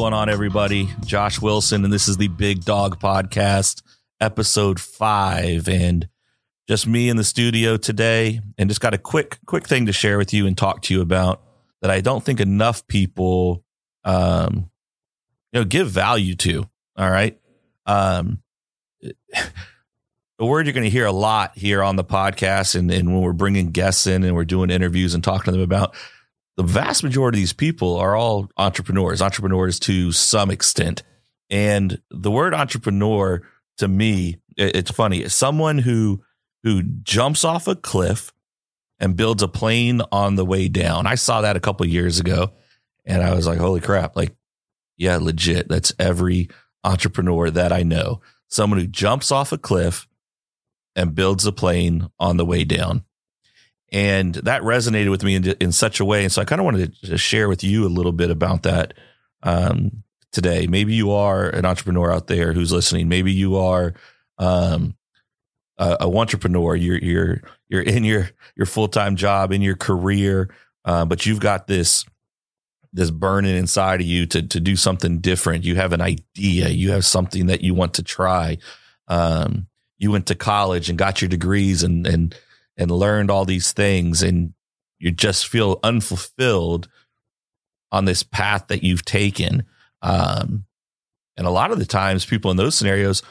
Going on, everybody? Josh Wilson, and this is the Big Dog Podcast, episode five. And just me in the studio today, and just got a quick, quick thing to share with you and talk to you about that I don't think enough people, um, you know, give value to. All right. Um, the word you're going to hear a lot here on the podcast and, and when we're bringing guests in and we're doing interviews and talking to them about the vast majority of these people are all entrepreneurs, entrepreneurs to some extent. And the word entrepreneur to me, it's funny. It's someone who who jumps off a cliff and builds a plane on the way down. I saw that a couple years ago and I was like, holy crap, like, yeah, legit. That's every entrepreneur that I know. Someone who jumps off a cliff and builds a plane on the way down. And that resonated with me in, in such a way. And so I kind of wanted to share with you a little bit about that um, today. Maybe you are an entrepreneur out there who's listening. Maybe you are um, a, a entrepreneur. You're you're you're in your your full time job in your career, uh, but you've got this this burning inside of you to to do something different. You have an idea. You have something that you want to try. Um, you went to college and got your degrees and and and learned all these things and you just feel unfulfilled on this path that you've taken. Um, and a lot of the times people in those scenarios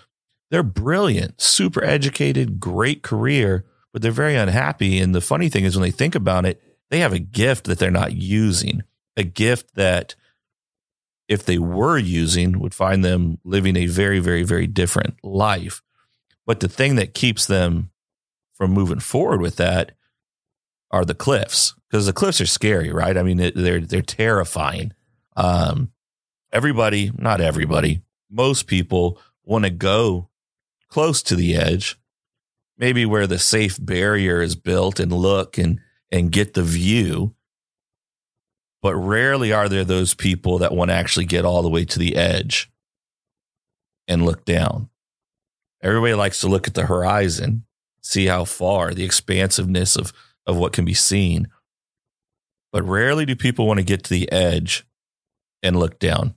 they're brilliant super educated great career but they're very unhappy. And the funny thing is when they think about it they have a gift that they're not using a gift that if they were using would find them living a very very very different life. But the thing that keeps them from moving forward with that are the cliffs because the cliffs are scary, right? I mean, they're they're terrifying. Um, everybody, not everybody, most people want to go close to the edge, maybe where the safe barrier is built and look and and get the view. But rarely are there those people that want to actually get all the way to the edge and look down. Everybody likes to look at the horizon, see how far, the expansiveness of, of what can be seen. But rarely do people want to get to the edge and look down.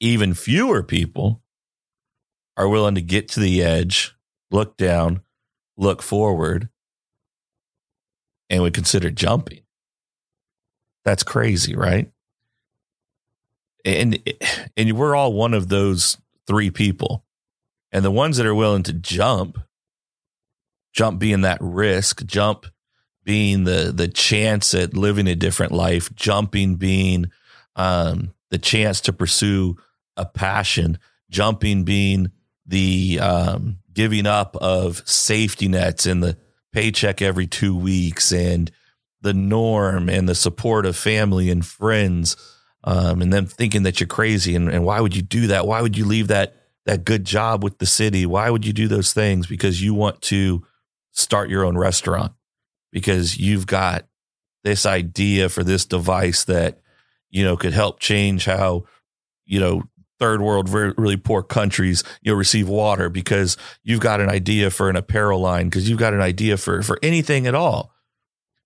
Even fewer people are willing to get to the edge, look down, look forward, and would consider jumping. That's crazy, right? And and we're all one of those three people. And the ones that are willing to jump, jump being that risk, jump being the the chance at living a different life, jumping being um, the chance to pursue a passion, jumping being the um, giving up of safety nets and the paycheck every two weeks and the norm and the support of family and friends um, and then thinking that you're crazy and, and why would you do that why would you leave that that good job with the city. Why would you do those things? Because you want to start your own restaurant because you've got this idea for this device that, you know, could help change how, you know, third world, very, really poor countries, you know, receive water because you've got an idea for an apparel line, because you've got an idea for, for anything at all.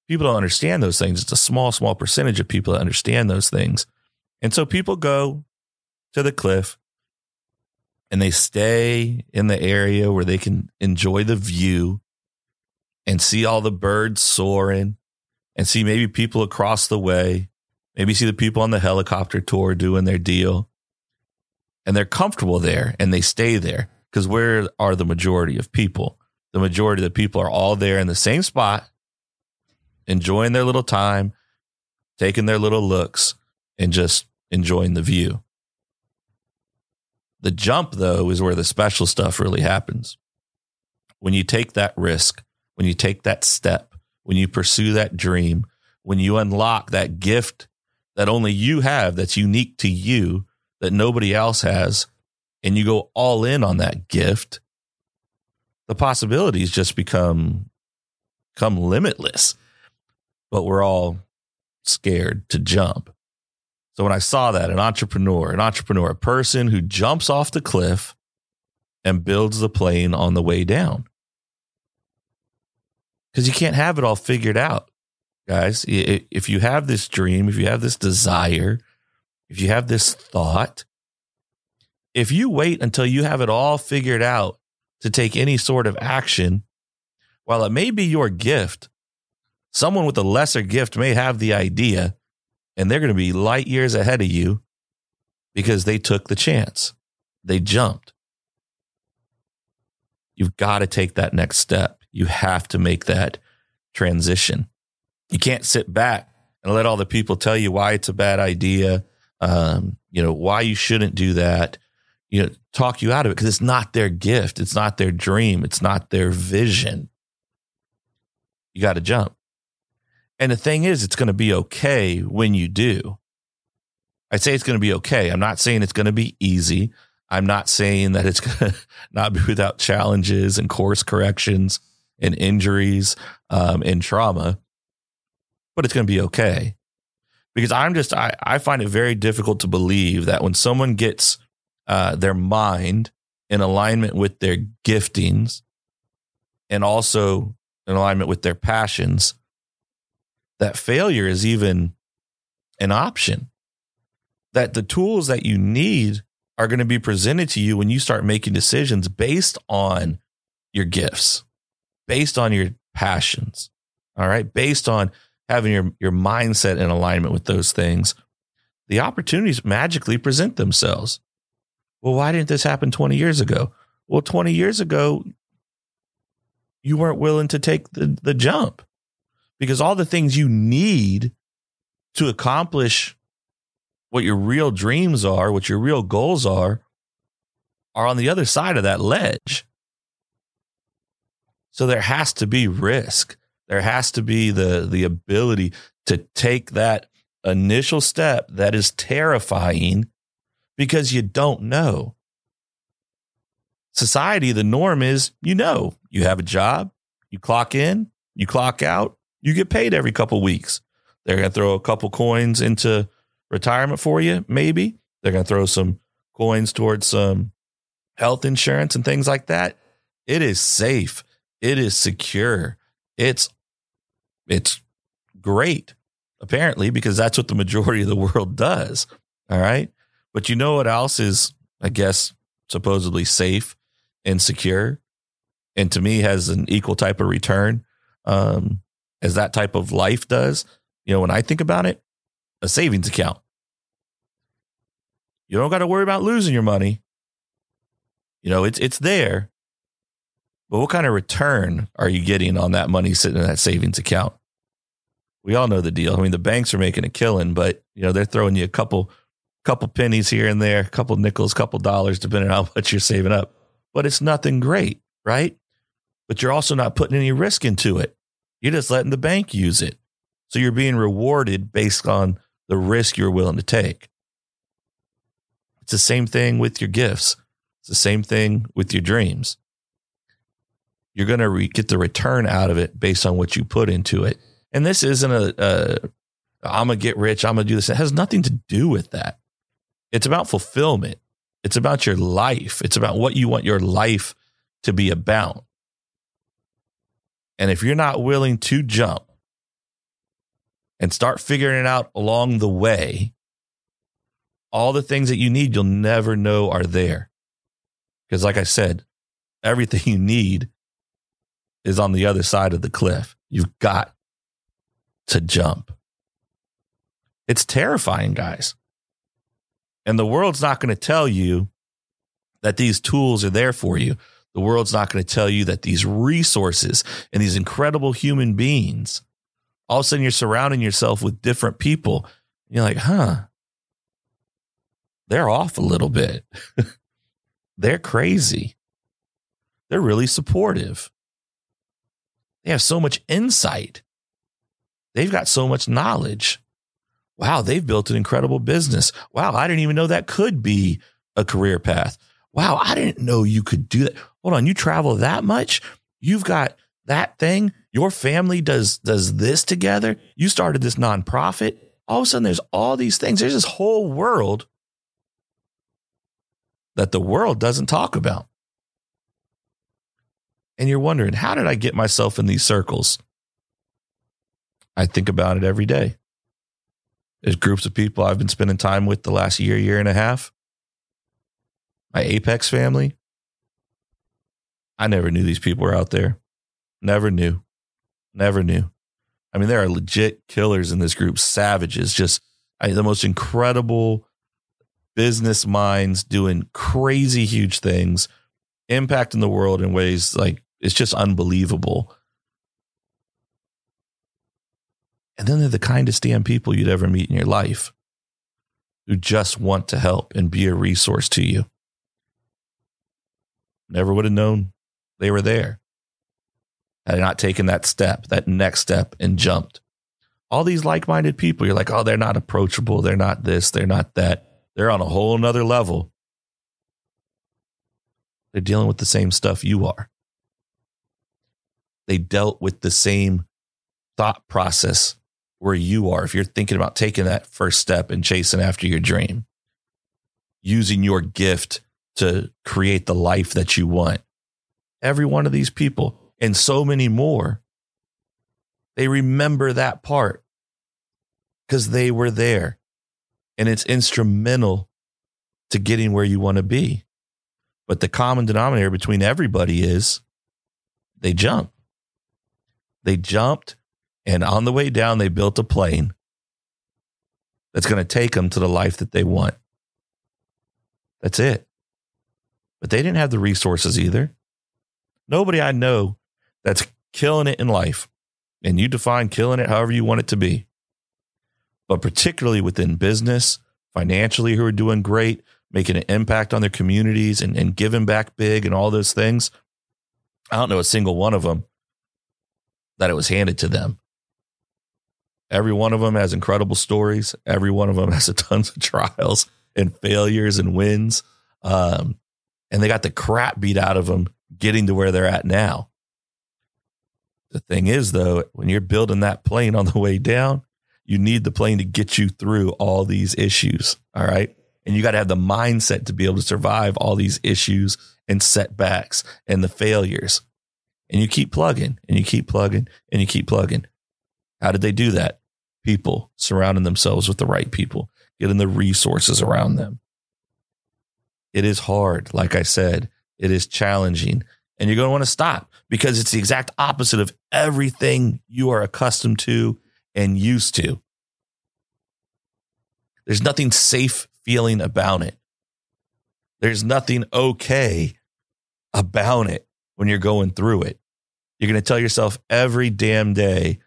People don't understand those things. It's a small, small percentage of people that understand those things. And so people go to the cliff and they stay in the area where they can enjoy the view and see all the birds soaring and see maybe people across the way, maybe see the people on the helicopter tour doing their deal. And they're comfortable there and they stay there because where are the majority of people? The majority of the people are all there in the same spot, enjoying their little time, taking their little looks, and just enjoying the view. The jump, though, is where the special stuff really happens. When you take that risk, when you take that step, when you pursue that dream, when you unlock that gift that only you have that's unique to you, that nobody else has, and you go all in on that gift, the possibilities just become come limitless. But we're all scared to jump. So when I saw that, an entrepreneur, an entrepreneur, a person who jumps off the cliff and builds the plane on the way down. Because you can't have it all figured out, guys. If you have this dream, if you have this desire, if you have this thought, if you wait until you have it all figured out to take any sort of action, while it may be your gift, someone with a lesser gift may have the idea and they're going to be light years ahead of you because they took the chance. They jumped. You've got to take that next step. You have to make that transition. You can't sit back and let all the people tell you why it's a bad idea, um, you know, why you shouldn't do that, you know, talk you out of it because it's not their gift. It's not their dream. It's not their vision. You got to jump. And the thing is, it's going to be okay when you do. I say it's going to be okay. I'm not saying it's going to be easy. I'm not saying that it's going to not be without challenges and course corrections and injuries um, and trauma, but it's going to be okay. Because I'm just, I, I find it very difficult to believe that when someone gets uh, their mind in alignment with their giftings and also in alignment with their passions, that failure is even an option. That the tools that you need are going to be presented to you when you start making decisions based on your gifts, based on your passions. All right. Based on having your, your mindset in alignment with those things, the opportunities magically present themselves. Well, why didn't this happen 20 years ago? Well, 20 years ago, you weren't willing to take the, the jump because all the things you need to accomplish what your real dreams are, what your real goals are, are on the other side of that ledge. So there has to be risk. There has to be the the ability to take that initial step that is terrifying because you don't know. Society, the norm is you know, you have a job, you clock in, you clock out, you get paid every couple weeks. They're going to throw a couple coins into retirement for you, maybe. They're going to throw some coins towards some health insurance and things like that. It is safe. It is secure. It's it's great apparently because that's what the majority of the world does. All right? But you know what else is I guess supposedly safe and secure and to me has an equal type of return um, as that type of life does, you know, when I think about it, a savings account. You don't got to worry about losing your money. You know, it's it's there. But what kind of return are you getting on that money sitting in that savings account? We all know the deal. I mean, the banks are making a killing, but you know, they're throwing you a couple couple pennies here and there, a couple nickels, a couple dollars, depending on how much you're saving up. But it's nothing great, right? But you're also not putting any risk into it. You're just letting the bank use it. So you're being rewarded based on the risk you're willing to take. It's the same thing with your gifts. It's the same thing with your dreams. You're going to re- get the return out of it based on what you put into it. And this isn't a, a I'm going to get rich, I'm going to do this. It has nothing to do with that. It's about fulfillment. It's about your life. It's about what you want your life to be about. And if you're not willing to jump and start figuring it out along the way, all the things that you need, you'll never know are there. Because, like I said, everything you need is on the other side of the cliff. You've got to jump. It's terrifying, guys. And the world's not going to tell you that these tools are there for you. The world's not going to tell you that these resources and these incredible human beings, all of a sudden you're surrounding yourself with different people. you're like, huh, they're off a little bit. they're crazy. They're really supportive. They have so much insight. They've got so much knowledge. Wow, they've built an incredible business. Wow, I didn't even know that could be a career path. Wow, I didn't know you could do that hold on, you travel that much? You've got that thing. Your family does does this together. You started this nonprofit. All of a sudden, there's all these things. There's this whole world that the world doesn't talk about. And you're wondering, how did I get myself in these circles? I think about it every day. There's groups of people I've been spending time with the last year, year and a half. My Apex family. I never knew these people were out there. Never knew. Never knew. I mean, there are legit killers in this group, savages, just I, the most incredible business minds doing crazy huge things, impacting the world in ways like it's just unbelievable. And then they're the kindest damn people you'd ever meet in your life who just want to help and be a resource to you. Never would have known they were there had I not taken that step, that next step, and jumped. All these like minded people, you're like, oh, they're not approachable. They're not this. They're not that. They're on a whole nother level. They're dealing with the same stuff you are. They dealt with the same thought process where you are. If you're thinking about taking that first step and chasing after your dream, using your gift to create the life that you want. Every one of these people and so many more, they remember that part because they were there and it's instrumental to getting where you want to be. But the common denominator between everybody is they jump. They jumped, and on the way down, they built a plane that's going to take them to the life that they want. That's it. But they didn't have the resources either. Nobody I know that's killing it in life, and you define killing it however you want it to be, but particularly within business, financially, who are doing great, making an impact on their communities and, and giving back big and all those things. I don't know a single one of them that it was handed to them. Every one of them has incredible stories. Every one of them has a tons of trials and failures and wins. Um, and they got the crap beat out of them getting to where they're at now. The thing is, though, when you're building that plane on the way down, you need the plane to get you through all these issues. All right. And you got to have the mindset to be able to survive all these issues and setbacks and the failures. And you keep plugging and you keep plugging and you keep plugging. How did they do that? People surrounding themselves with the right people, getting the resources around them. It is hard. Like I said, it is challenging and you're going to want to stop because it's the exact opposite of everything you are accustomed to and used to. There's nothing safe feeling about it. There's nothing okay about it when you're going through it. You're going to tell yourself every damn day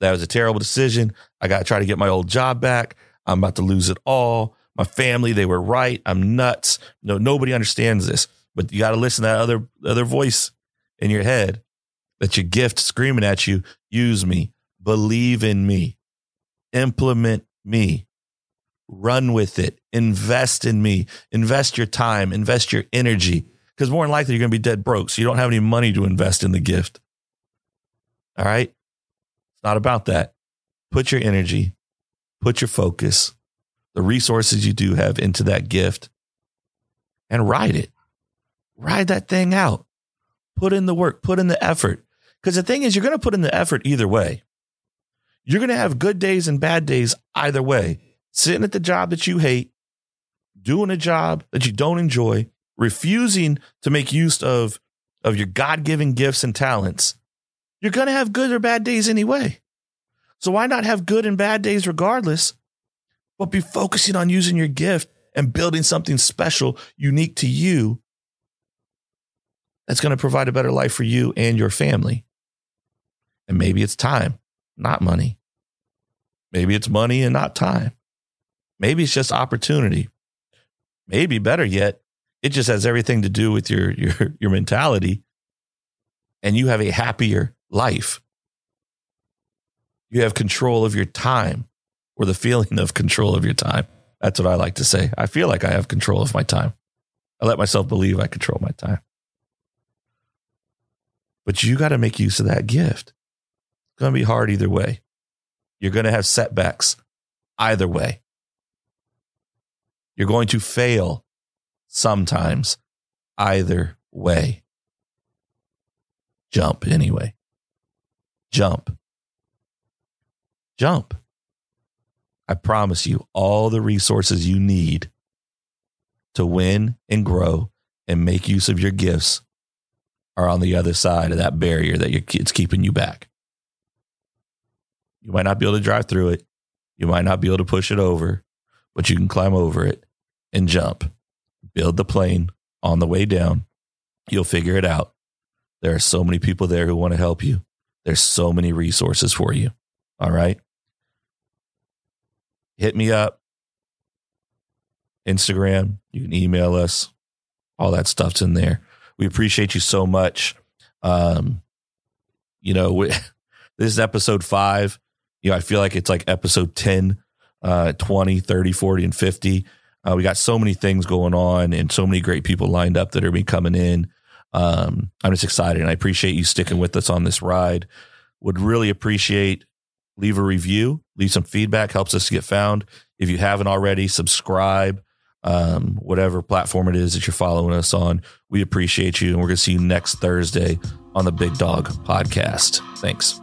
that was a terrible decision. I got to try to get my old job back. I'm about to lose it all. My family, they were right. I'm nuts. No, nobody understands this. But you got to listen to that other other voice in your head that your gift screaming at you. Use me. Believe in me. Implement me. Run with it. Invest in me. Invest your time. Invest your energy. Because more than likely you're going to be dead broke. So you don't have any money to invest in the gift. All right. It's not about that. Put your energy, put your focus, the resources you do have into that gift and ride it ride that thing out. Put in the work, put in the effort. Because the thing is, you're going to put in the effort either way. You're going to have good days and bad days either way. Sitting at the job that you hate, doing a job that you don't enjoy, refusing to make use of, of your God given gifts and talents, you're going to have good or bad days anyway. So why not have good and bad days regardless, but be focusing on using your gift and building something special, unique to you that's going to provide a better life for you and your family. And maybe it's time, not money. Maybe it's money and not time. Maybe it's just opportunity. Maybe better yet, it just has everything to do with your your your mentality and you have a happier life. You have control of your time or the feeling of control of your time. That's what I like to say. I feel like I have control of my time. I let myself believe I control my time. But you got to make use of that gift. It's going to be hard either way. You're going to have setbacks either way. You're going to fail sometimes either way. Jump anyway. Jump. Jump. I promise you, all the resources you need to win and grow and make use of your gifts are on the other side of that barrier that your kid's keeping you back. You might not be able to drive through it. You might not be able to push it over, but you can climb over it and jump. Build the plane on the way down. You'll figure it out. There are so many people there who want to help you. There's so many resources for you. All right. Hit me up. Instagram. You can email us. All that stuff's in there. We appreciate you so much. Um, you know, we, this is episode five. You know, I feel like it's like episode 10, uh, 20, 30, 40, and 50. Uh, we got so many things going on and so many great people lined up that are be coming in. Um, I'm just excited and I appreciate you sticking with us on this ride. Would really appreciate leave a review, leave some feedback, helps us get found. If you haven't already, subscribe, um, whatever platform it is that you're following us on. We appreciate you. And we're going to see you next Thursday on the Big Dog podcast. Thanks.